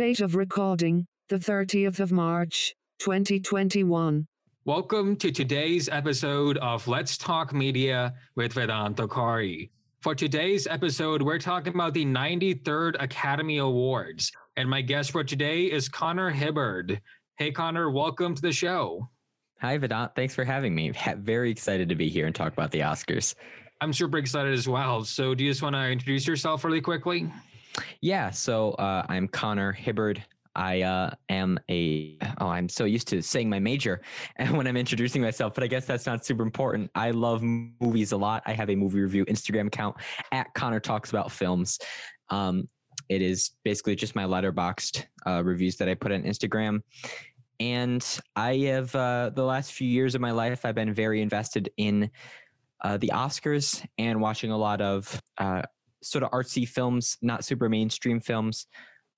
Date of recording, the 30th of March, 2021. Welcome to today's episode of Let's Talk Media with Vedanta Kari. For today's episode, we're talking about the 93rd Academy Awards. And my guest for today is Connor Hibbard. Hey, Connor, welcome to the show. Hi, Vedant. Thanks for having me. Very excited to be here and talk about the Oscars. I'm super excited as well. So, do you just want to introduce yourself really quickly? Yeah. So, uh, I'm Connor Hibbard. I uh, am a oh I'm so used to saying my major when I'm introducing myself, but I guess that's not super important. I love movies a lot. I have a movie review Instagram account at Connor Talks About Films. Um, it is basically just my Letterboxd uh, reviews that I put on Instagram. And I have uh, the last few years of my life, I've been very invested in uh, the Oscars and watching a lot of uh, sort of artsy films, not super mainstream films.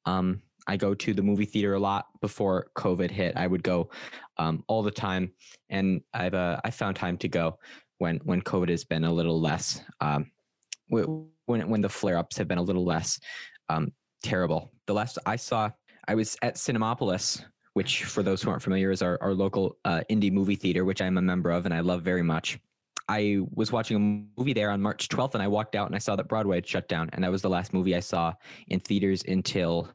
Um, I go to the movie theater a lot before COVID hit. I would go um, all the time, and I've uh, I found time to go when when COVID has been a little less um, when when the flare ups have been a little less um, terrible. The last I saw, I was at Cinemapolis, which for those who aren't familiar is our our local uh, indie movie theater, which I'm a member of and I love very much. I was watching a movie there on March 12th and I walked out and I saw that Broadway had shut down. And that was the last movie I saw in theaters until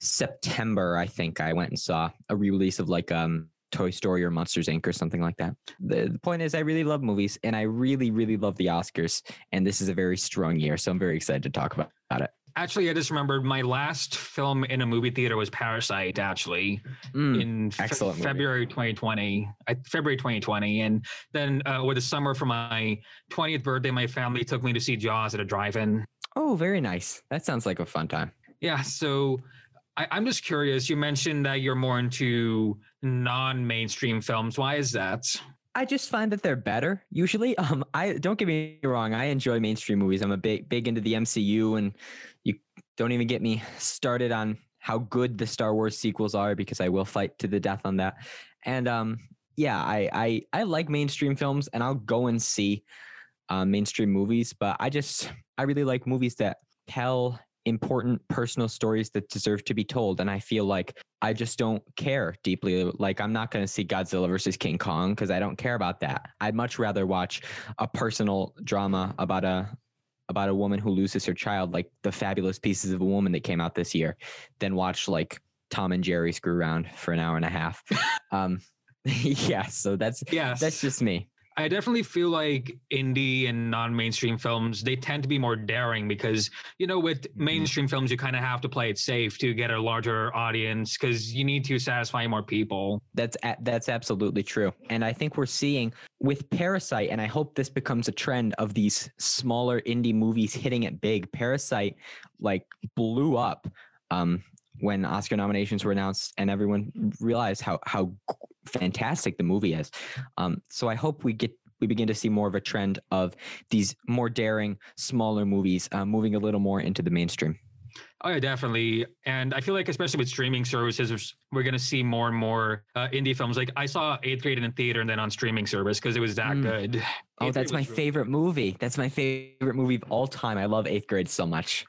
September, I think. I went and saw a re release of like um, Toy Story or Monsters Inc. or something like that. The, the point is, I really love movies and I really, really love the Oscars. And this is a very strong year. So I'm very excited to talk about, about it. Actually, I just remembered my last film in a movie theater was Parasite. Actually, mm, in fe- February 2020, uh, February 2020, and then uh, over the summer for my 20th birthday, my family took me to see Jaws at a drive-in. Oh, very nice. That sounds like a fun time. Yeah. So I, I'm just curious. You mentioned that you're more into non-mainstream films. Why is that? I just find that they're better usually. Um, I don't get me wrong. I enjoy mainstream movies. I'm a big, big into the MCU, and you don't even get me started on how good the Star Wars sequels are because I will fight to the death on that. And um, yeah, I, I I like mainstream films, and I'll go and see uh, mainstream movies. But I just I really like movies that tell important personal stories that deserve to be told. And I feel like I just don't care deeply. Like I'm not going to see Godzilla versus King Kong because I don't care about that. I'd much rather watch a personal drama about a about a woman who loses her child, like the fabulous pieces of a woman that came out this year, than watch like Tom and Jerry screw around for an hour and a half. um, yeah, so that's yeah, that's just me. I definitely feel like indie and non-mainstream films they tend to be more daring because you know with mm-hmm. mainstream mm-hmm. films you kind of have to play it safe to get a larger audience because you need to satisfy more people. That's that's absolutely true, and I think we're seeing with Parasite, and I hope this becomes a trend of these smaller indie movies hitting it big. Parasite like blew up. Um, when Oscar nominations were announced and everyone realized how how fantastic the movie is. Um, so I hope we get we begin to see more of a trend of these more daring, smaller movies uh, moving a little more into the mainstream. Oh yeah, definitely. And I feel like especially with streaming services, we're going to see more and more uh, indie films. Like I saw Eighth Grade in the theater and then on streaming service because it was that mm. good. Oh, Eighth that's my really favorite movie. That's my favorite movie of all time. I love Eighth Grade so much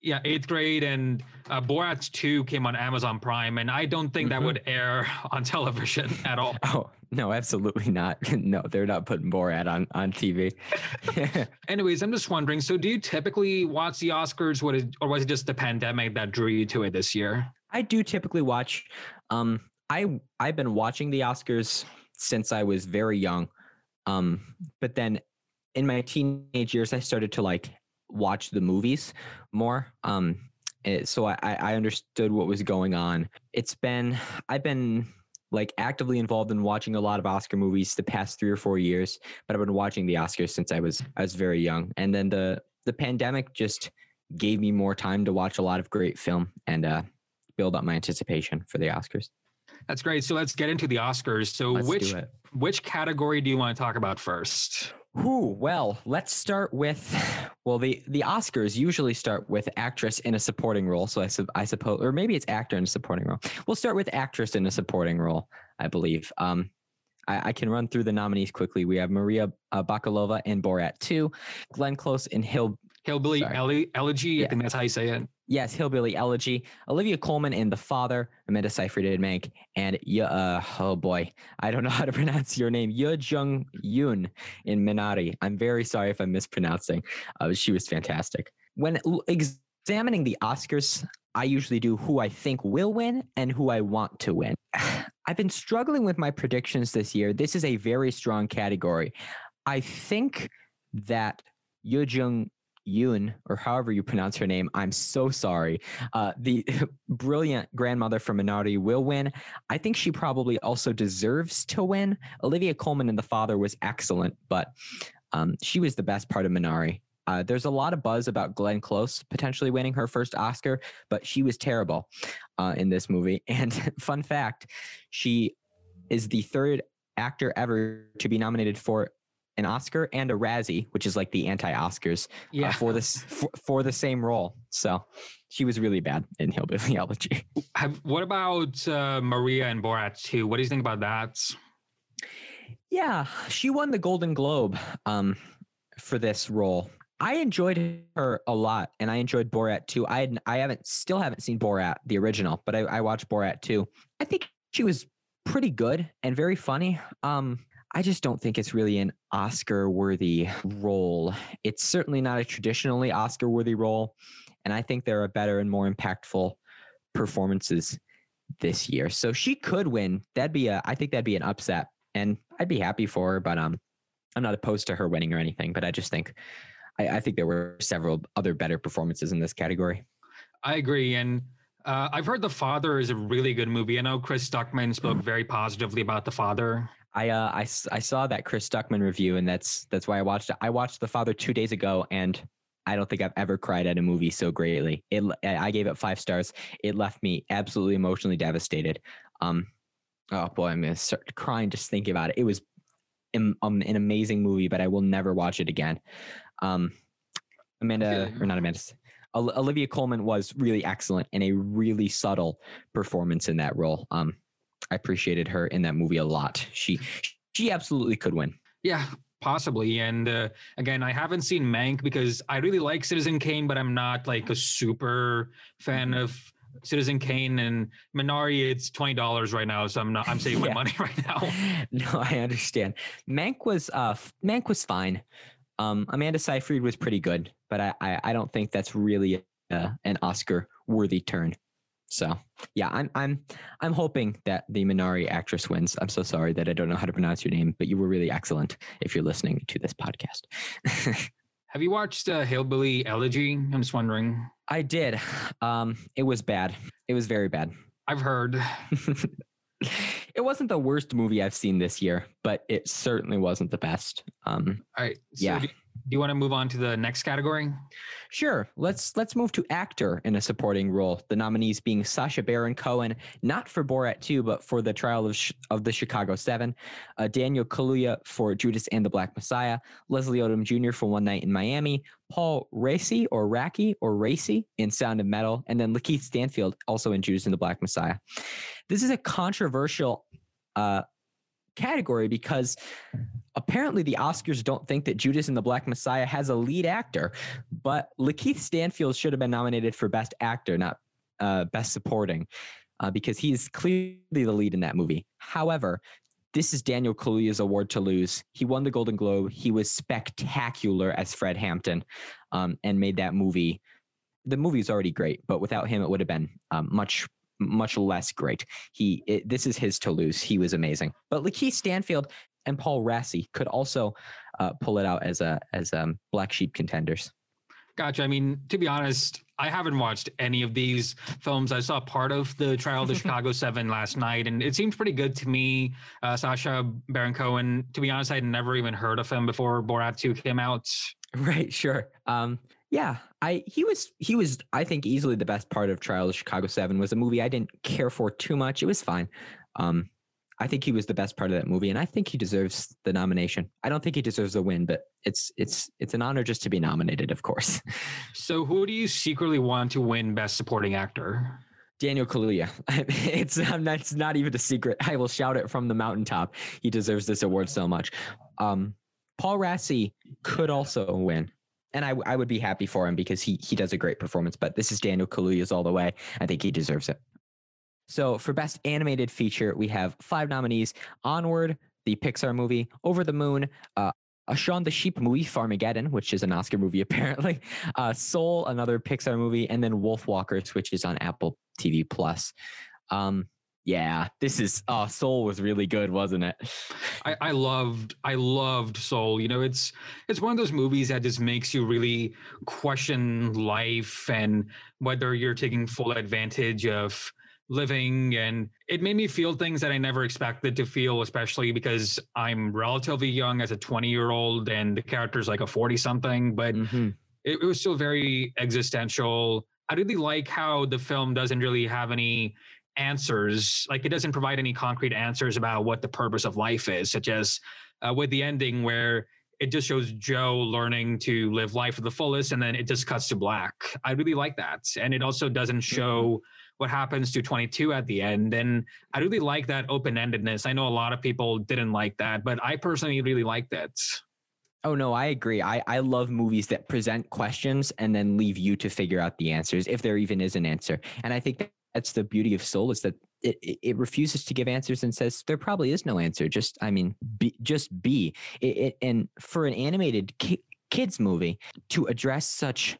yeah, eighth grade and uh, Borat 2 came on Amazon Prime, and I don't think mm-hmm. that would air on television at all. Oh, no, absolutely not. no, they're not putting Borat on, on TV. Anyways, I'm just wondering so, do you typically watch the Oscars, what is, or was it just the pandemic that drew you to it this year? I do typically watch. Um, I I've been watching the Oscars since I was very young. Um, but then in my teenage years, I started to like watch the movies more. Um, so I, I understood what was going on. It's been I've been like actively involved in watching a lot of Oscar movies the past three or four years, but I've been watching the Oscars since I was I was very young. And then the the pandemic just gave me more time to watch a lot of great film and uh, build up my anticipation for the Oscars. That's great. So let's get into the Oscars. So let's which which category do you want to talk about first? Who? Well, let's start with well, the the Oscars usually start with actress in a supporting role. So I, I suppose, or maybe it's actor in a supporting role. We'll start with actress in a supporting role, I believe. Um, I, I can run through the nominees quickly. We have Maria uh, Bakalova in Borat 2, Glenn Close in Hill Hillbilly Ele- Elegy. Yeah. I think that's how you say it. Yes, Hillbilly Elegy. Olivia Colman in The Father. Amanda Seyfried in Mank. And yeah, uh, oh boy, I don't know how to pronounce your name. Ye Jung Yoon in Minari. I'm very sorry if I'm mispronouncing. Uh, she was fantastic. When examining the Oscars, I usually do who I think will win and who I want to win. I've been struggling with my predictions this year. This is a very strong category. I think that Yoo Jung Yoon, or however you pronounce her name, I'm so sorry. Uh, the brilliant grandmother from Minari will win. I think she probably also deserves to win. Olivia Colman and The Father was excellent, but um, she was the best part of Minari. Uh, there's a lot of buzz about Glenn Close potentially winning her first Oscar, but she was terrible uh, in this movie. And fun fact, she is the third actor ever to be nominated for an Oscar and a Razzie, which is like the anti-Oscars, Yeah. uh, for this for, for the same role. So she was really bad in Hillbilly Elegy. Have, what about uh, Maria and Borat too? What do you think about that? Yeah, she won the Golden Globe um, for this role. I enjoyed her a lot, and I enjoyed Borat too. I had, I haven't still haven't seen Borat the original, but I, I watched Borat too. I think she was pretty good and very funny. Um, I just don't think it's really an Oscar worthy role. It's certainly not a traditionally Oscar worthy role, and I think there are better and more impactful performances this year. So she could win. That'd be a I think that'd be an upset and I'd be happy for her, but um I'm not opposed to her winning or anything, but I just think I, I think there were several other better performances in this category. I agree. And uh, I've heard The Father is a really good movie. I know Chris Stuckman spoke very positively about The Father. I uh I, I saw that Chris Stuckman review and that's that's why I watched it. I watched The Father 2 days ago and I don't think I've ever cried at a movie so greatly. It I gave it 5 stars. It left me absolutely emotionally devastated. Um oh boy, I'm going to start crying just thinking about it. It was am- um, an amazing movie, but I will never watch it again. Um Amanda or not Amanda Olivia Colman was really excellent and a really subtle performance in that role. Um I appreciated her in that movie a lot. She she absolutely could win. Yeah, possibly. And uh, again, I haven't seen Mank because I really like Citizen Kane, but I'm not like a super fan Mm-hmm. of Citizen Kane and Minari. It's twenty dollars right now, so I'm not. I'm saving Yeah. my money right now. no, I understand. Mank was uh Mank was fine. Um, Amanda Seyfried was pretty good, but I I, I don't think that's really uh, an Oscar worthy turn. So yeah, I'm I'm I'm hoping that the Minari actress wins. I'm so sorry that I don't know how to pronounce your name, but you were really excellent. If you're listening to this podcast, Have you watched uh, Hillbilly Elegy? I'm just wondering. I did. Um, it was bad. It was very bad. I've heard. it wasn't the worst movie I've seen this year, but it certainly wasn't the best. Um, All right. So Yeah. Do, do you want to move on to the next category? sure, let's let's move to actor in a supporting role. The nominees being Sacha Baron Cohen, not for Borat 2, but for the trial of Ch- of the Chicago Seven, uh, Daniel Kaluuya for Judas and the Black Messiah, Leslie Odom Jr. for One Night in Miami, Paul Racy or Racky or Racy in Sound of Metal, and then Lakeith Stanfield also in Judas and the Black Messiah. This is a controversial uh, category because apparently the Oscars don't think that Judas and the Black Messiah has a lead actor, but Lakeith Stanfield should have been nominated for Best Actor, not uh, Best Supporting, uh, because is clearly the lead in that movie. However, this is Daniel Kaluuya's award to lose. He won the Golden Globe. He was spectacular as Fred Hampton, um, and made that movie. The movie is already great, but without him, it would have been um, much much less great. He it, this is his to lose. He was amazing. But Lakeith Stanfield and Paul Rassi could also uh, pull it out as a as um, black sheep contenders. Gotcha. I mean, to be honest, I haven't watched any of these films. I saw part of the trial of the Chicago Seven last night, and it seemed pretty good to me. Uh, Sacha Baron Cohen. To be honest, I'd never even heard of him before Borat Two came out. Right. Sure. Um, yeah. I he was he was I think easily the best part of Trial of Chicago Seven was a movie I didn't care for too much. It was fine. Um, I think he was the best part of that movie, and I think he deserves the nomination. I don't think he deserves a win, but it's it's it's an honor just to be nominated, of course. So, who do you secretly want to win Best Supporting Actor? Daniel Kaluuya. It's um, that's not even a secret. I will shout it from the mountaintop. He deserves this award so much. Um, Paul Rassi could also win. And I I would be happy for him because he he does a great performance. But this is Daniel Kaluuya's all the way. I think he deserves it. So for best animated feature, we have five nominees: Onward, the Pixar movie, Over the Moon, uh, a Shaun the Sheep movie, Farmageddon, which is an Oscar movie apparently, uh, Soul, another Pixar movie, and then Wolfwalkers, which is on Apple TV Plus. Um, yeah, this is oh, Soul was really good, wasn't it? I, I loved I loved Soul. You know, it's it's one of those movies that just makes you really question life and whether you're taking full advantage of living and it made me feel things that I never expected to feel, especially because I'm relatively young as a 20 year old and the character's like a 40 something, but Mhm. it, it was still very existential. I really like how the film doesn't really have any answers, like it doesn't provide any concrete answers about what the purpose of life is, such as uh, with the ending where it just shows Joe learning to live life to the fullest and then it just cuts to black. I really like that. And it also doesn't show what happens to 22 at the end. And I really like that open endedness. I know a lot of people didn't like that, but I personally really liked it. Oh no, I agree. I I love movies that present questions and then leave you to figure out the answers if there even is an answer. And I think that's the beauty of Soul is that it, it, refuses to give answers and says there probably is no answer. Just I mean, be, just be. It, it, and for an animated ki- kids movie to address such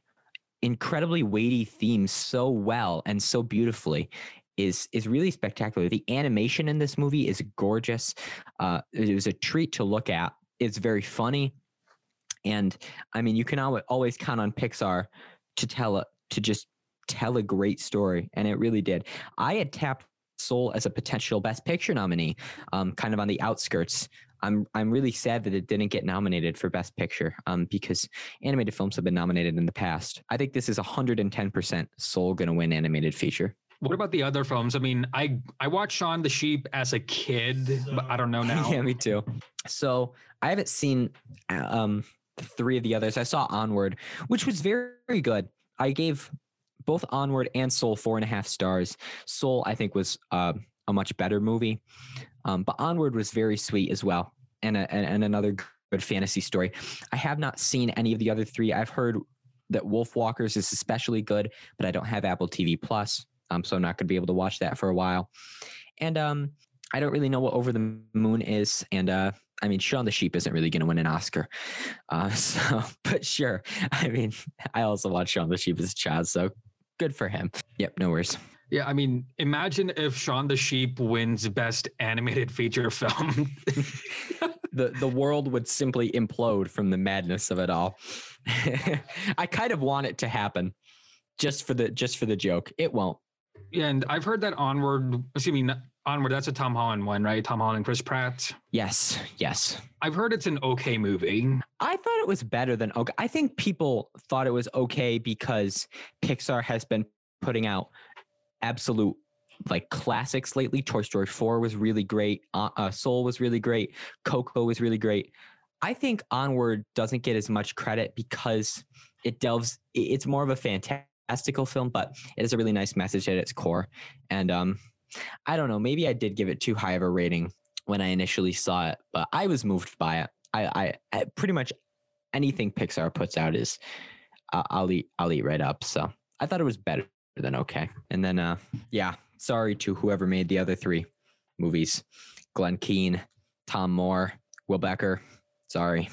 incredibly weighty themes so well and so beautifully is is really spectacular. The animation in this movie is gorgeous. Uh, it was a treat to look at. It's very funny, and I mean, you can al- always count on Pixar to tell to just tell a great story, and it really did. I had tapped Soul as a potential Best Picture nominee, um, kind of on the outskirts. I'm I'm really sad that it didn't get nominated for Best Picture, um, because animated films have been nominated in the past. I think this is 110% Soul going to win animated feature. What about the other films? I mean, I I watched Shaun the Sheep as a kid, but I don't know now. yeah, me too. So I haven't seen uh, um three of the others. I saw Onward, which was very, very good. I gave both Onward and Soul four and a half stars. Soul, I think, was uh, a much better movie, um, but Onward was very sweet as well, and a, and, another good fantasy story. I have not seen any of the other three. I've heard that Wolfwalkers is especially good, but I don't have Apple TV Plus, um, so I'm not going to be able to watch that for a while. And um, I don't really know what Over the Moon is, and uh, I mean, Shaun the Sheep isn't really going to win an Oscar. Uh, so, but sure. I mean, I also watched Shaun the Sheep as a child, so good for him. Yep, no worries. Yeah, I mean, imagine if Shaun the Sheep wins Best Animated Feature Film. The the world would simply implode from the madness of it all. I kind of want it to happen, just for the just for the joke. It won't. yeah, and I've heard that Onward, excuse me, Onward, that's a Tom Holland one, right? Tom Holland and Chris Pratt. Yes, yes. I've heard it's an okay movie. I thought it was better than okay. I think people thought it was okay because Pixar has been putting out absolute like classics lately. Toy Story 4 was really great. Uh, uh, Soul was really great. Coco was really great. I think Onward doesn't get as much credit because it delves, it's more of a fantastical film, but it has a really nice message at its core. And um, I don't know. Maybe I did give it too high of a rating when I initially saw it, but I was moved by it. I, I, I pretty much anything Pixar puts out is uh, I'll eat I'll eat right up. So I thought it was better than okay. And then uh yeah, sorry to whoever made the other three movies. Glen Keane, Tomm Moore, Will Becher. Sorry.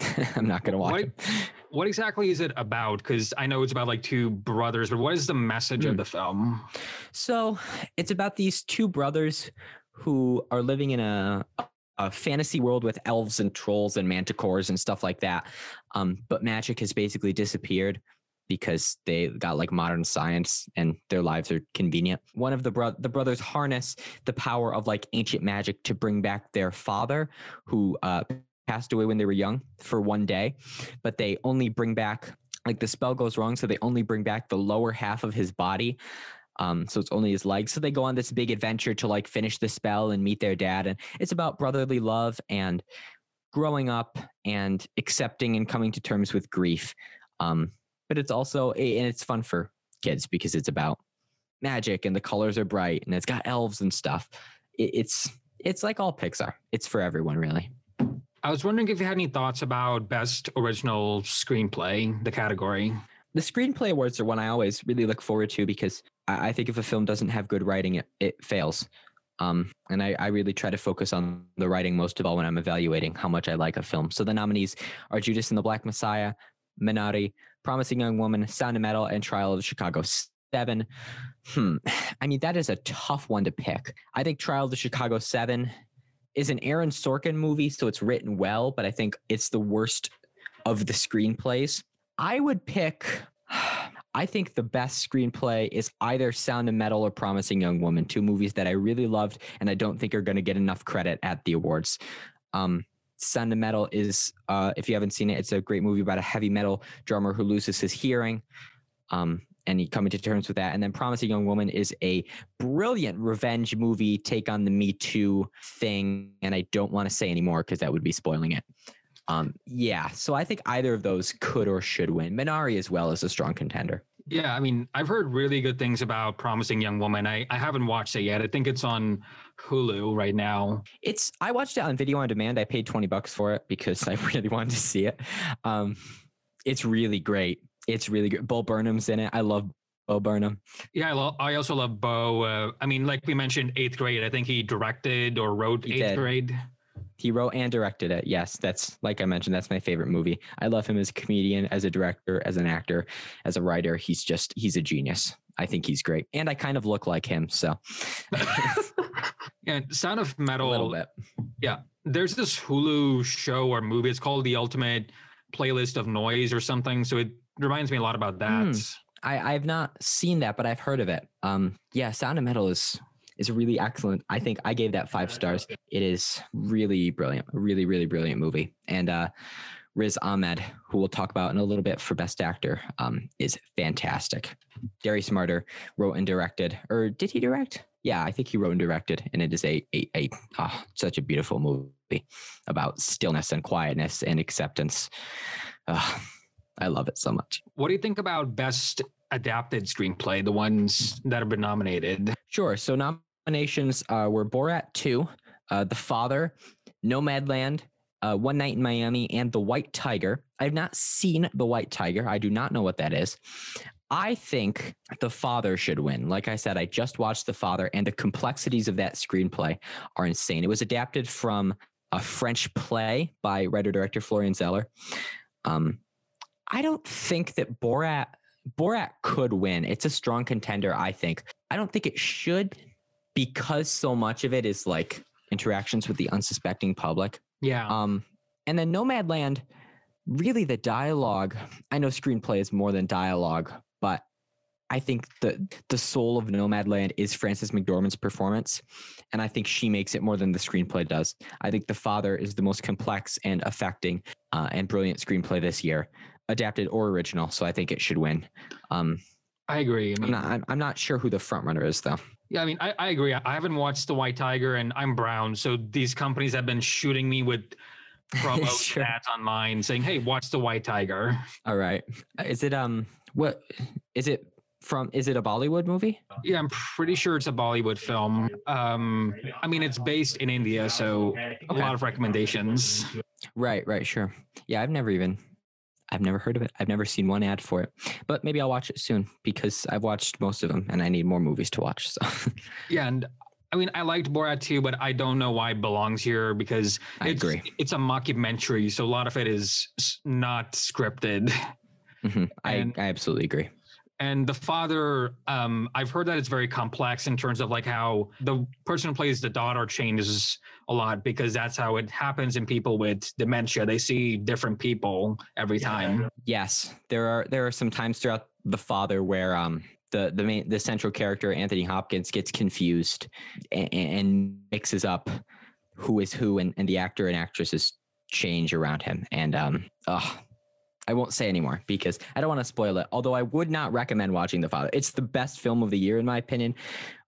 I'm not gonna watch them. What exactly is it about? Because I know it's about like two brothers, but what is the message Hmm. of the film? So it's about these two brothers who are living in a, a fantasy world with elves and trolls and manticores and stuff like that. Um, but magic has basically disappeared because they got like modern science and their lives are convenient. One of the bro- the brothers harness the power of like ancient magic to bring back their father, who uh, passed away when they were young for one day, but they only bring back like the spell goes wrong, so they only bring back the lower half of his body. Um, so it's only his legs. So they go on this big adventure to like finish the spell and meet their dad. And it's about brotherly love and growing up and accepting and coming to terms with grief. Um, but it's also and it's fun for kids because it's about magic and the colors are bright and it's got elves and stuff. It, it's it's like all Pixar. It's for everyone, really. I was wondering if you had any thoughts about best original screenplay, the category. The screenplay awards are one I always really look forward to because I, think if a film doesn't have good writing, it, it fails. Um, and I, I really try to focus on the writing most of all when I'm evaluating how much I like a film. So the nominees are Judas and the Black Messiah, Minari, Promising Young Woman, Sound of Metal, and Trial of the Chicago Seven. Hmm. I mean, that is a tough one to pick. I think Trial of the Chicago Seven is an Aaron Sorkin movie, so it's written well, but I think it's the worst of the screenplays. I would pick. I think the best screenplay is either Sound of Metal or Promising Young Woman, two movies that I really loved and I don't think are going to get enough credit at the awards. Um, Sound of Metal is, uh, if you haven't seen it, it's a great movie about a heavy metal drummer who loses his hearing. Um, and he coming to terms with that. And then Promising Young Woman is a brilliant revenge movie take on the Me Too thing. And I don't want to say anymore because that would be spoiling it. Um, yeah, so I think either of those could or should win. Minari as well is a strong contender. Yeah, I mean, I've heard really good things about Promising Young Woman. I, I haven't watched it yet. I think it's on Hulu right now. It's I watched it on video on demand. I paid 20 bucks for it because I really wanted to see it. Um, it's really great. It's really good. Bo Burnham's in it. I love Bo Burnham. Yeah, I, lo- I also love Bo. Uh, I mean, like we mentioned, eighth grade. I think he directed or wrote He eighth did. grade. He wrote and directed it. Yes, that's like I mentioned, that's my favorite movie. I love him as a comedian, as a director, as an actor, as a writer. He's just he's a genius. I think he's great. And I kind of look like him, so Yeah, Sound of Metal. a little bit. Yeah, there's this Hulu show or movie. It's called The Ultimate Playlist of Noise or something. So it reminds me a lot about that. Hmm. I, I've not seen that, but I've heard of it. Um, yeah, Sound of Metal is is really excellent. I think I gave that five stars. It is really brilliant, really, really brilliant movie. And uh, Riz Ahmed, who we'll talk about in a little bit for Best Actor, um, is fantastic. Darius Marder wrote and directed, or did he direct? Yeah, I think he wrote and directed, and it is a a, a ah, such a beautiful movie about stillness and quietness and acceptance. Ah, I love it so much. What do you think about best adapted screenplay, the ones that have been nominated? Sure. So nominations uh, were Borat 2, uh, The Father, Nomadland, uh, One Night in Miami, and The White Tiger. I've not seen The White Tiger. I do not know what that is. I think The Father should win. Like I said, I just watched The Father, and the complexities of that screenplay are insane. It was adapted from a French play by writer director Florian Zeller. Um, I don't think that Borat Borat could win. It's a strong contender, I think. I don't think it should because so much of it is like interactions with the unsuspecting public. Yeah. Um, and then Nomadland, really the dialogue. I know screenplay is more than dialogue, but I think the the soul of Nomadland is Frances McDormand's performance, and I think she makes it more than the screenplay does. I think The Father is the most complex and affecting uh, and brilliant screenplay this year, adapted or original. So I think it should win. Um, I agree. I I'm mean, not. I'm, I'm not sure who the front runner is though. yeah, I mean, I, I agree. I haven't watched The White Tiger and I'm brown. So these companies have been shooting me with promo Sure. ads online saying, hey, watch The White Tiger. All right. Is it um what is it from is it a Bollywood movie? Yeah, I'm pretty sure it's a Bollywood film. Um, I mean, it's based in India, so a lot of recommendations. Right, right, sure. Yeah, I've never even I've never heard of it. I've never seen one ad for it. But maybe I'll watch it soon because I've watched most of them and I need more movies to watch. So Yeah, and I mean, I liked Borat too, but I don't know why it belongs here because I it's, agree. It's a mockumentary, so a lot of it is not scripted. Mhm. I, And- I absolutely agree. And the father, um, I've heard that it's very complex in terms of like how the person who plays the daughter changes a lot because that's how it happens in people with dementia. They see different people every time. Yes, there are there are some times throughout the father where um the the main the central character Anthony Hopkins gets confused and, and mixes up who is who and, and the actor and actresses change around him and um oh, I won't say anymore because I don't want to spoil it. Although I would not recommend watching The Father. It's the best film of the year in my opinion.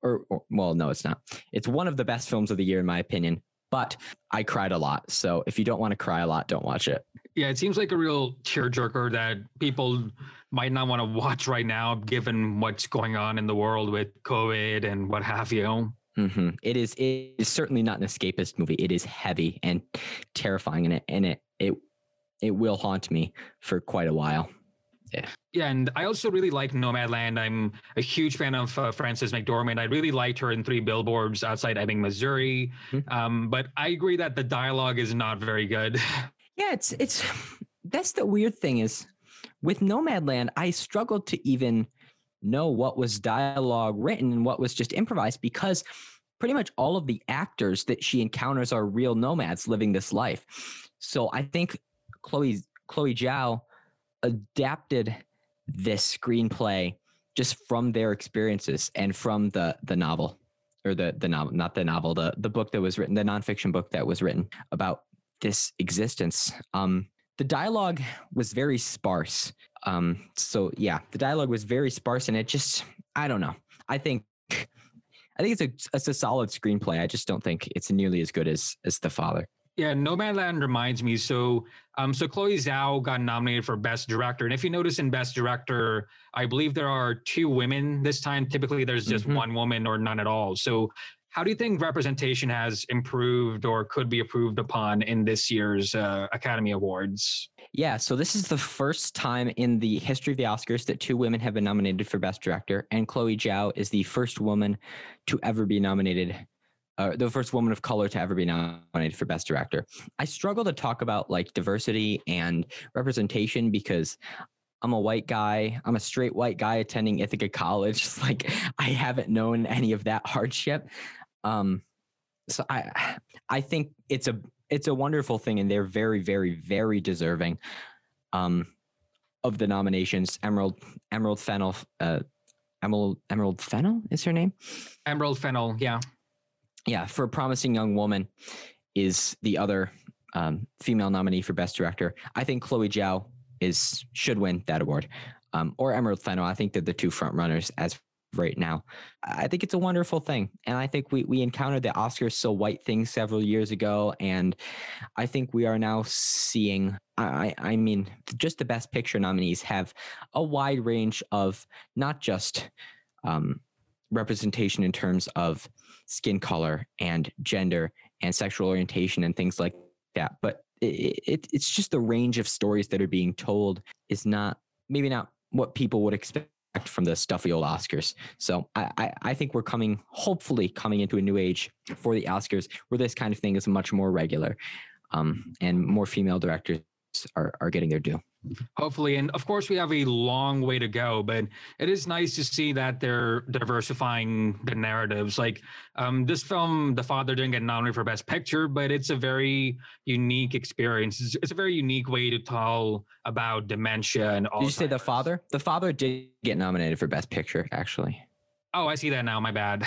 Or, or well, no, it's not. It's one of the best films of the year in my opinion. But I cried a lot. So if you don't want to cry a lot, don't watch it. Yeah, it seems like a real tearjerker that people might not want to watch right now, given what's going on in the world with COVID and what have you. hmm It is. It is certainly not an escapist movie. It is heavy and terrifying, and it and it it it will haunt me for quite a while. Yeah, Yeah, and I also really like Nomadland. I'm a huge fan of uh, Frances McDormand. I really liked her in Three Billboards Outside Ebbing, Missouri. Mhm. Um, but I agree that the dialogue is not very good. Yeah, it's it's that's the weird thing is with Nomadland, I struggled to even know what was dialogue written and what was just improvised because pretty much all of the actors that she encounters are real nomads living this life. So I think Chloe Chloe Zhao adapted this screenplay just from their experiences and from the the novel or the the novel not the novel the the book that was written the nonfiction book that was written about this existence. Um the dialogue was very sparse. Um so yeah the dialogue was very sparse and it just i don't know. I think i think it's a it's a solid screenplay. I just don't think it's nearly as good as as the father Yeah, Nomadland reminds me. So, um, so Chloe Zhao got nominated for Best Director, and if you notice in Best Director, I believe there are two women this time. Typically, there's just Mhm. one woman or none at all. So, how do you think representation has improved or could be improved upon in this year's uh, Academy Awards? Yeah, so this is the first time in the history of the Oscars that two women have been nominated for Best Director, and Chloe Zhao is the first woman to ever be nominated, uh, the first woman of color to ever be nominated for Best Director. I struggle to talk about like diversity and representation because I'm a white guy. I'm a straight white guy attending Ithaca College. Like I haven't known any of that hardship. Um, so I, I think it's a it's a wonderful thing, and they're very, very, very deserving um, of the nominations. Emerald Emerald Fennell, uh, Emerald Emerald Fennell is her name. Emerald Fennell, yeah. Yeah, for a promising young woman is the other um, female nominee for best director. I think Chloe Zhao is should win that award, um, or Emerald Fennell. I think they're the two front runners as right now. I think it's a wonderful thing, and I think we we encountered the Oscars so white thing several years ago, and I think we are now seeing. I I mean, just the best picture nominees have a wide range of not just um, representation in terms of skin color and gender and sexual orientation and things like that. But it, it, it's just the range of stories that are being told is not maybe not what people would expect from the stuffy old Oscars. So I, I, I think we're coming, hopefully, coming into a new age for the Oscars where this kind of thing is much more regular, um, and more female directors are are getting their due. Hopefully, and of course, we have a long way to go, but it is nice to see that they're diversifying the narratives. Like um, this film, The Father didn't get nominated for Best Picture, but it's a very unique experience. It's, it's a very unique way to tell about dementia and all. Did you say the father? The father did get nominated for Best Picture, actually. Oh, I see that now. My bad.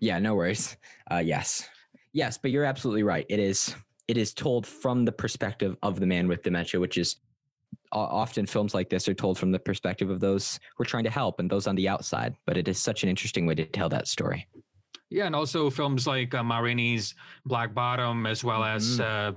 Yeah, no worries. Uh, yes, yes, but you're absolutely right. It is it is told from the perspective of the man with dementia, which is often films like this are told from the perspective of those who are trying to help and those on the outside. But it is such an interesting way to tell that story. Yeah, and also films like uh, Ma Rainey's Black Bottom, as well as uh,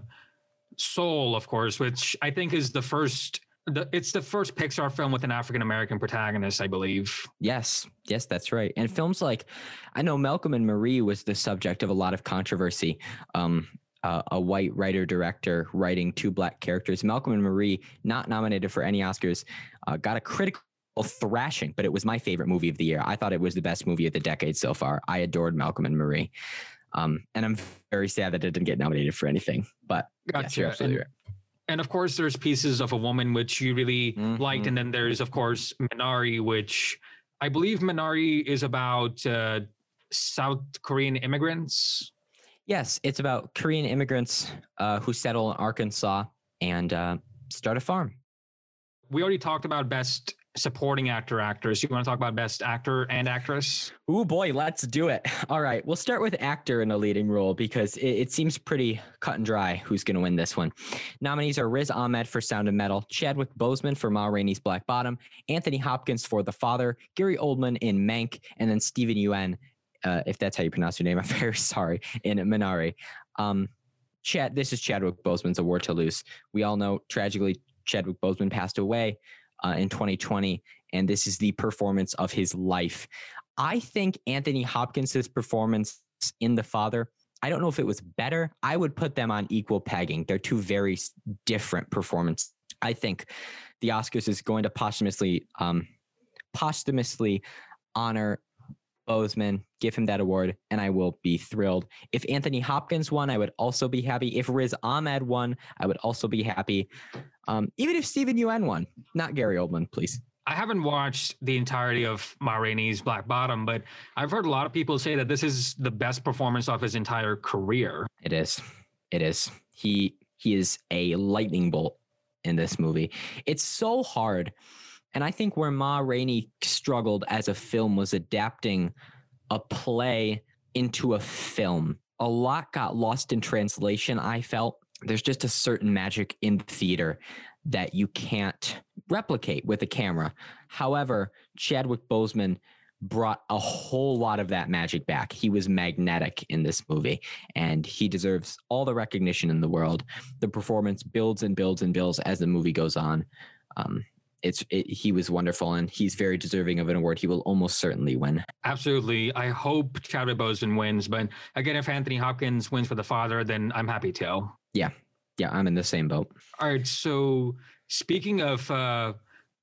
Soul, of course, which I think is the first. The, it's the first Pixar film with an African American protagonist, I believe. Yes, yes, that's right. And films like, I know Malcolm and Marie was the subject of a lot of controversy. Um, uh, a white writer director writing two black characters. Malcolm and Marie, not nominated for any Oscars, uh, got a critical thrashing, but it was my favorite movie of the year. I thought it was the best movie of the decade so far. I adored Malcolm and Marie. Um, and I'm very sad that it didn't get nominated for anything. But yes, you're Gotcha. absolutely And- right. And of course, there's pieces of a woman which you really liked, Mhm. and then there's of course Minari, which I believe Minari is about uh, South Korean immigrants. Yes, it's about Korean immigrants uh, who settle in Arkansas and uh, start a farm. We already talked about best supporting actor, actress. You want to talk about best actor and actress? Oh boy, let's do it. All right, we'll start with actor in a leading role because it, it seems pretty cut and dry who's going to win this one. Nominees are Riz Ahmed for Sound of Metal, Chadwick Boseman for Ma Rainey's Black Bottom, Anthony Hopkins for The Father, Gary Oldman in Mank, and then Steven Yeun, uh, if that's how you pronounce your name, I'm very sorry, in Minari. Um, Chad, this is Chadwick Boseman's award to lose. We all know tragically Chadwick Boseman passed away uh, in 2020, and this is the performance of his life. I think Anthony Hopkins' performance in The Father. I don't know if it was better. I would put them on equal pegging. They're two very different performances. I think the Oscars is going to posthumously um, posthumously honor Boseman, give him that award, and I will be thrilled. If Anthony Hopkins won, I would also be happy. If Riz Ahmed won, I would also be happy. Um, even if Steven Yeun won, not Gary Oldman, please. I haven't watched the entirety of Ma Rainey's Black Bottom, but I've heard a lot of people say that this is the best performance of his entire career. It is. It is. He he is a lightning bolt in this movie. It's so hard. And I think where Ma Rainey struggled as a film was adapting a play into a film. A lot got lost in translation, I felt. There's just a certain magic in theater that you can't replicate with a camera. However, Chadwick Boseman brought a whole lot of that magic back. He was magnetic in this movie and he deserves all the recognition in the world. The performance builds and builds and builds as the movie goes on. Um, it's it, he was wonderful and he's very deserving of an award. He will almost certainly win. Absolutely. I hope Chadwick Boseman wins, but again, if Anthony Hopkins wins for the father, then I'm happy too. Yeah, Yeah. I'm in the same boat. All right. So speaking of uh,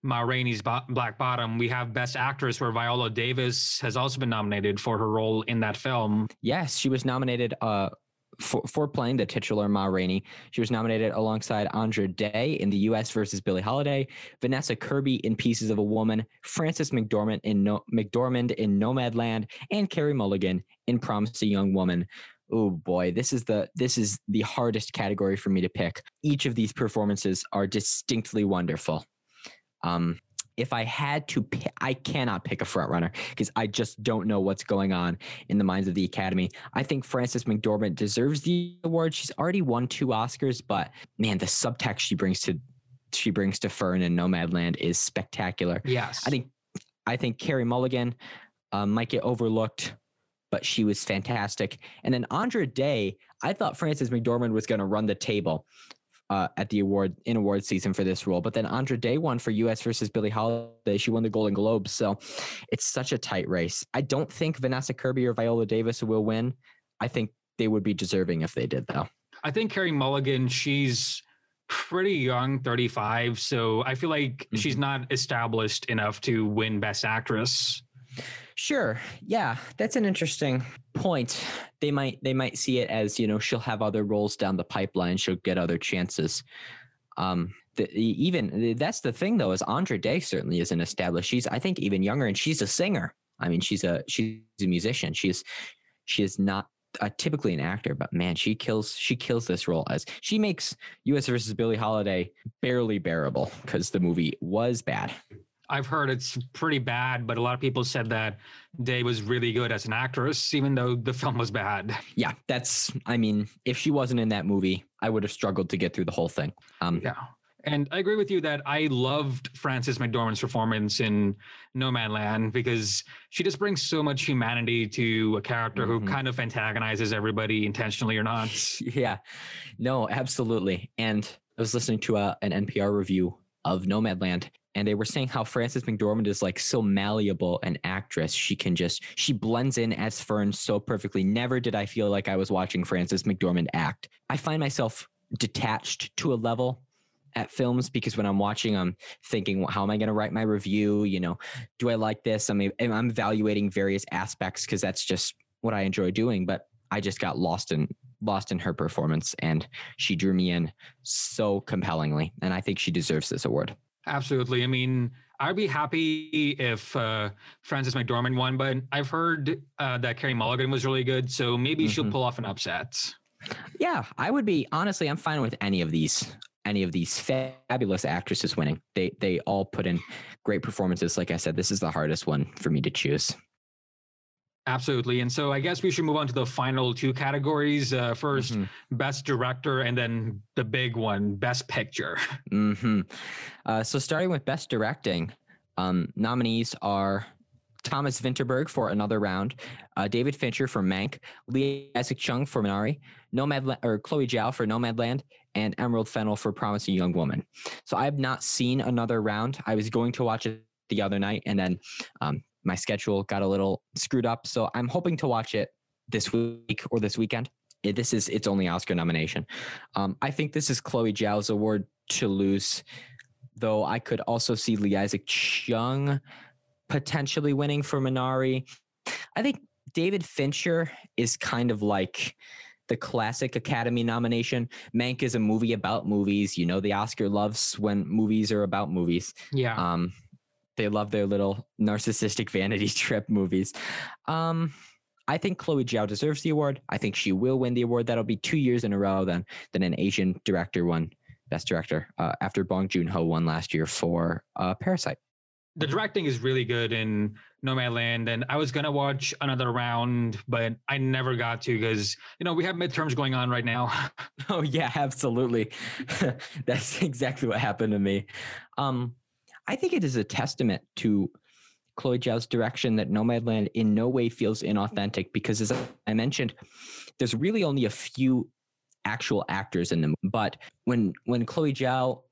Ma Rainey's Bo- Black Bottom, we have Best Actress where Viola Davis has also been nominated for her role in that film. Yes, she was nominated uh, for, for playing the titular Ma Rainey. She was nominated alongside Andra Day in The U.S. versus Billie Holiday, Vanessa Kirby in Pieces of a Woman, Frances McDormand in no- McDormand in Nomadland, and Carey Mulligan in Promising Young Woman. Oh boy, this is the this is the hardest category for me to pick. Each of these performances are distinctly wonderful. Um, if I had to pick, I cannot pick a front runner because I just don't know what's going on in the minds of the Academy. I think Frances McDormand deserves the award. She's already won two Oscars, but man, the subtext she brings to she brings to Fern and Nomadland is spectacular. Yes. I think I think Carey Mulligan uh, might get overlooked, but she was fantastic. And then Andra Day, I thought Frances McDormand was going to run the table uh, at the award in award season for this role, but then Andra Day won for U.S. versus Billie Holiday. She won the Golden Globe, so it's such a tight race. I don't think Vanessa Kirby or Viola Davis will win. I think they would be deserving if they did, though. I think Carey Mulligan, she's pretty young, 35. So I feel like she's not established enough to win Best Actress. Sure. Yeah, that's an interesting point. They might they might see it as, you know, she'll have other roles down the pipeline, she'll get other chances. Um the, even that's the thing though is Andra Day certainly isn't established. She's I think even younger and she's a singer. I mean, she's a she's a musician. She's she is not typically an actor, but man, she kills she kills this role as she makes U.S. versus Billie Holiday barely bearable because the movie was bad. I've heard it's pretty bad, but a lot of people said that Day was really good as an actress, even though the film was bad. Yeah, that's. I mean, if she wasn't in that movie, I would have struggled to get through the whole thing. Um, Yeah. And I agree with you that I loved Frances McDormand's performance in Nomadland because she just brings so much humanity to a character Mhm. who kind of antagonizes everybody intentionally or not. yeah, no, absolutely. And I was listening to a, an NPR review of Nomadland, and they were saying how Frances McDormand is like so malleable an actress. She can just she blends in as Fern so perfectly. Never did I feel like I was watching Frances McDormand act. I find myself detached to a level at films because when I'm watching, I'm thinking, well, how am I going to write my review? You know, do I like this? I mean, I'm evaluating various aspects because that's just what I enjoy doing. But I just got lost in lost in her performance, and she drew me in so compellingly, and I think she deserves this award. Absolutely. I mean, I'd be happy if uh, Frances McDormand won, but I've heard uh, that Carey Mulligan was really good, so maybe she'll Mhm. pull off an upset. Yeah, I would be honestly. I'm fine with any of these any of these fabulous actresses winning. They they all put in great performances. Like I said, this is the hardest one for me to choose. Absolutely. And so I guess we should move on to the final two categories. Uh, 1st Mhm. Best Director, and then the big one, Best Picture. hmm Uh, so starting with best directing, um, nominees are Thomas Vinterberg for Another Round, uh, David Fincher for Mank, Lee Isaac Chung for Minari, Nomad or Chloe Zhao for Nomadland, and Emerald Fennell for Promising Young Woman. So I have not seen Another Round. I was going to watch it the other night, and then um, my schedule got a little screwed up. So I'm hoping to watch it this week or this weekend. It, this is its only Oscar nomination. Um, I think this is Chloe Zhao's award to lose, though I could also see Lee Isaac Chung potentially winning for Minari. I think David Fincher is kind of like the classic Academy nomination. Mank is a movie about movies. You know, the Oscar loves when movies are about movies. Yeah. Um, they love their little narcissistic vanity trip movies. Um, I think Chloe Zhao deserves the award. I think she will win the award. That'll be two years in a row then than an Asian director won Best Director uh, after Bong Joon Ho won last year for uh, Parasite. the directing is really good in Nomadland, and I was gonna watch another round, but I never got to because you know we have midterms going on right now. Oh yeah, absolutely. That's exactly what happened to me. Um, I think it is a testament to Chloe Zhao's direction that Nomadland in no way feels inauthentic because, as I mentioned, there's really only a few actual actors in them. But when when Chloe Zhao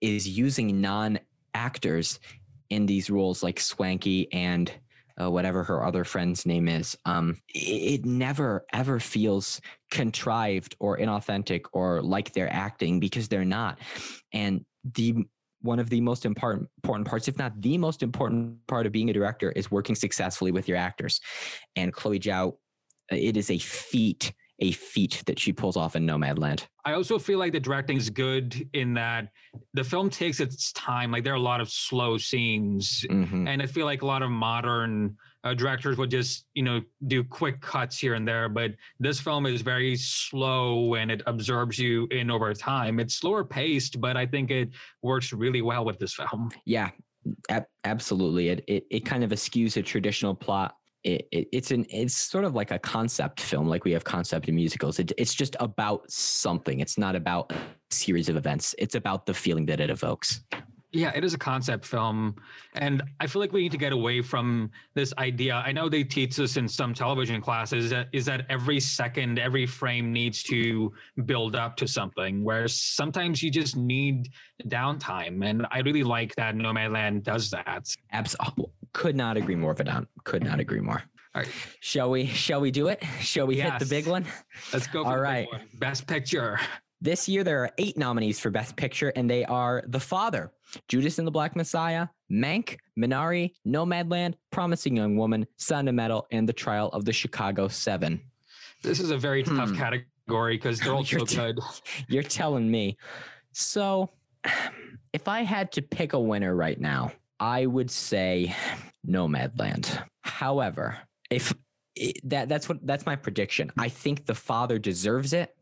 is using non-actors in these roles, like Swankie and uh, whatever her other friend's name is, um, it, it never ever feels contrived or inauthentic or like they're acting because they're not. And the one of the most important important parts, if not the most important part of being a director, is working successfully with your actors. And Chloe Zhao, it is a feat, a feat that she pulls off in Nomadland. I also feel like the directing is good in that the film takes its time. Like there are a lot of slow scenes, Mhm. and I feel like a lot of modern uh, directors would just you know do quick cuts here and there. But this film is very slow and it absorbs you in over time. It's slower paced, but I think it works really well with this film. Yeah, ab- absolutely. It, it it kind of eschews a traditional plot. It, it it's an it's sort of like a concept film, like we have concept in musicals. It, it's just about something. It's not about a series of events. It's about the feeling that it evokes. Yeah, it is a concept film. And I feel like we need to get away from this idea. I know they teach us in some television classes that is that every second, every frame needs to build up to something, where sometimes you just need downtime. And I really like that Nomadland does that. Abs- oh, could not agree more, Vedant. Could not agree more. All right. Shall we? Shall we do it? Shall we hit the big one? Let's go for All one. Best picture. This year, there are eight nominees for Best Picture, and they are The Father, Judas and the Black Messiah, Mank, Minari, Nomadland, Promising Young Woman, Sound of Metal, and The Trial of the Chicago Seven. This is a very tough Hmm. category because they're all You're so t- good. You're telling me. So, if I had to pick a winner right now, I would say Nomadland. However, if that that's what that's my prediction. I think the father deserves it,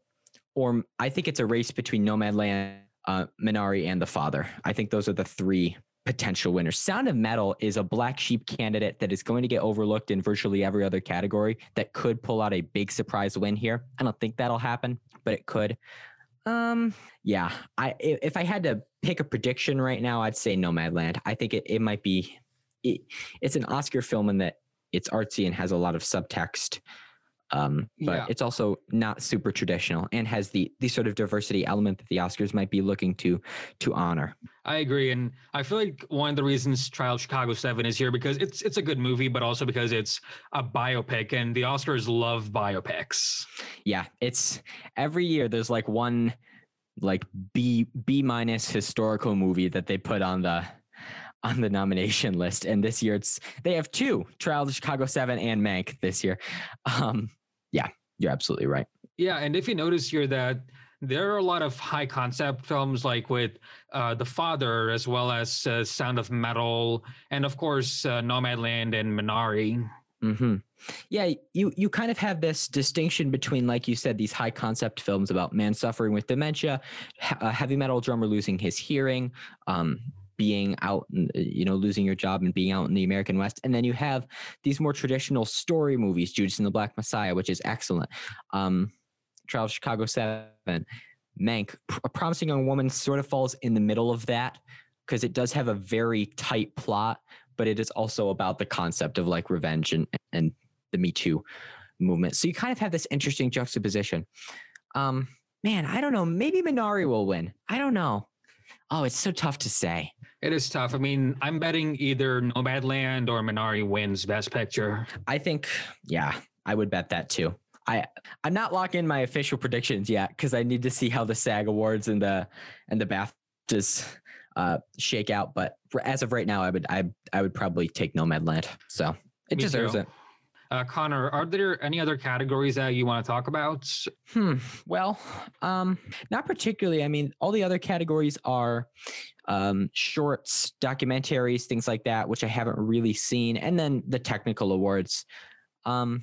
or I think it's a race between Nomadland, uh, Minari, and the father. I think those are the three potential winners. Sound of Metal is a black sheep candidate that is going to get overlooked in virtually every other category that could pull out a big surprise win here. I don't think that'll happen, but it could. Um, yeah, I if I had to pick a prediction right now, I'd say Nomadland. I think it it might be it, it's an Oscar film in that it's artsy and has a lot of subtext. Um, but Yeah. it's also not super traditional and has the the sort of diversity element that the Oscars might be looking to to honor. I agree, and I feel like one of the reasons Trial of Chicago Seven is here because it's it's a good movie, but also because it's a biopic, and the Oscars love biopics. Yeah, it's every year there's like one like B B minus historical movie that they put on the on the nomination list. And this year it's they have two, Trial of the Chicago Seven and Mank this year. Um yeah, you're absolutely right. Yeah, and if you notice here that there are a lot of high concept films like with uh, The Father, as well as uh, Sound of Metal, and of course uh, Nomadland and Minari. hmm Yeah, you you kind of have this distinction between, like you said, these high concept films about man suffering with dementia, a heavy metal drummer losing his hearing, um, being out, in- you know, losing your job and being out in the American West, and then you have these more traditional story movies, Judas and the Black Messiah, which is excellent. Um, Trial of Chicago Seven, Mank, A Promising Young Woman sort of falls in the middle of that because it does have a very tight plot, but it is also about the concept of like revenge and and the Me Too movement. So you kind of have this interesting juxtaposition. Um, man, I don't know. Maybe Minari will win. I don't know. Oh, it's so tough to say. It is tough. I mean, I'm betting either Nomadland or Minari wins Best Picture. I think, yeah, I would bet that too. I I'm not locking in my official predictions yet because I need to see how the SAG Awards and the and the BAFTAs uh, shake out. But for, as of right now, I would I I would probably take Nomadland. So it Me deserves too. it. Uh, Connor, are there any other categories that you want to talk about? Hmm. Well, um, not particularly. I mean, all the other categories are um, shorts, documentaries, things like that, which I haven't really seen, and then the technical awards. Um,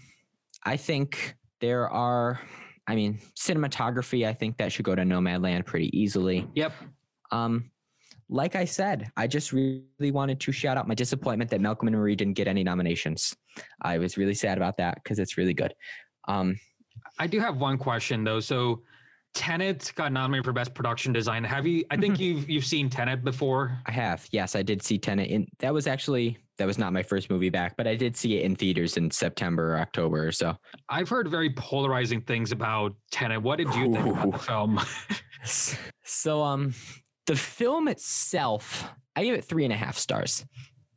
I think there are. I mean, cinematography. I think that should go to Nomadland pretty easily. Yep. Um, like I said, I just really wanted to shout out my disappointment that Malcolm and Marie didn't get any nominations. I was really sad about that because it's really good. Um, I do have one question though. So Tenet got nominated for best production design. Have you I think you've you've seen Tenet before. I have. Yes, I did see Tenet. In that was actually that was not my first movie back, but I did see it in theaters in September or October or so. I've heard very polarizing things about Tenet. What did you think about the film? So um, the film itself, I give it three and a half stars.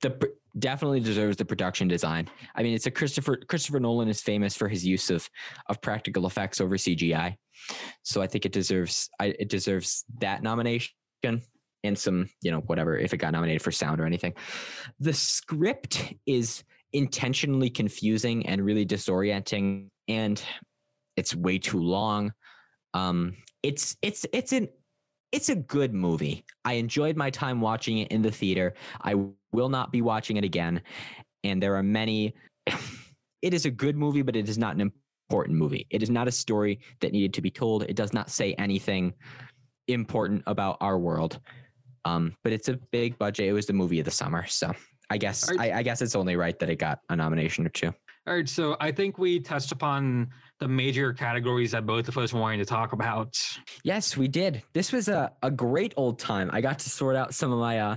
The definitely deserves the production design. I mean, it's a Christopher Christopher Nolan is famous for his use of of practical effects over CGI, so I think it deserves I, it deserves that nomination and some you know whatever if it got nominated for sound or anything. The script is intentionally confusing and really disorienting, and it's way too long. Um, it's it's it's an it's a good movie. I enjoyed my time watching it in the theater. I will not be watching it again. And there are many. It is a good movie, but it is not an important movie. It is not a story that needed to be told. It does not say anything important about our world. Um, but it's a big budget. It was the movie of the summer, so I guess Are- I, I guess it's only right that it got a nomination or two. All right, so I think we touched upon the major categories that both of us wanted to talk about. Yes, we did. This was a, a great old time. I got to sort out some of my uh,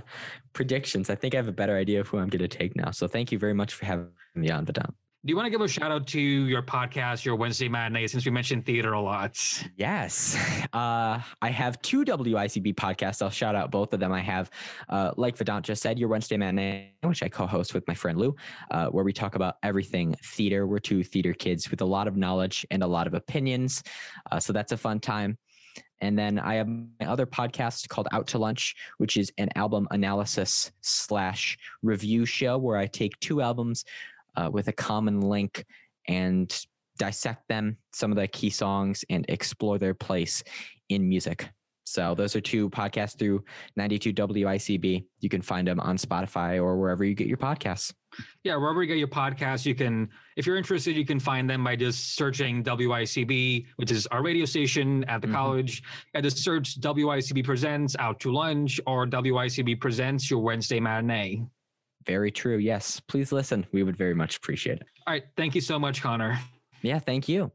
predictions. I think I have a better idea of who I'm going to take now. So thank you very much for having me on, Vedant. Do you want to give a shout out to your podcast, your Wednesday matinee, since we mentioned theater a lot? Yes. Uh, I have two WICB podcasts. I'll shout out both of them. I have, uh, like Vedant just said, Your Wednesday Matinee, which I co host with my friend Lou, uh, where we talk about everything theater. We're two theater kids with a lot of knowledge and a lot of opinions. Uh, so that's a fun time. And then I have my other podcast called Out to Lunch, which is an album analysis slash review show where I take two albums uh, with a common link and dissect them, some of the key songs, and explore their place in music. So those are two podcasts through 92 WICB. You can find them on Spotify or wherever you get your podcasts. Yeah, wherever you get your podcasts, you can, if you're interested, you can find them by just searching WICB, which is our radio station at the Mhm. college. And just search WICB Presents Out to Lunch or WICB Presents Your Wednesday Matinee. Very true. Yes. Please listen. We would very much appreciate it. All right, thank you so much, Connor. Yeah. Thank you.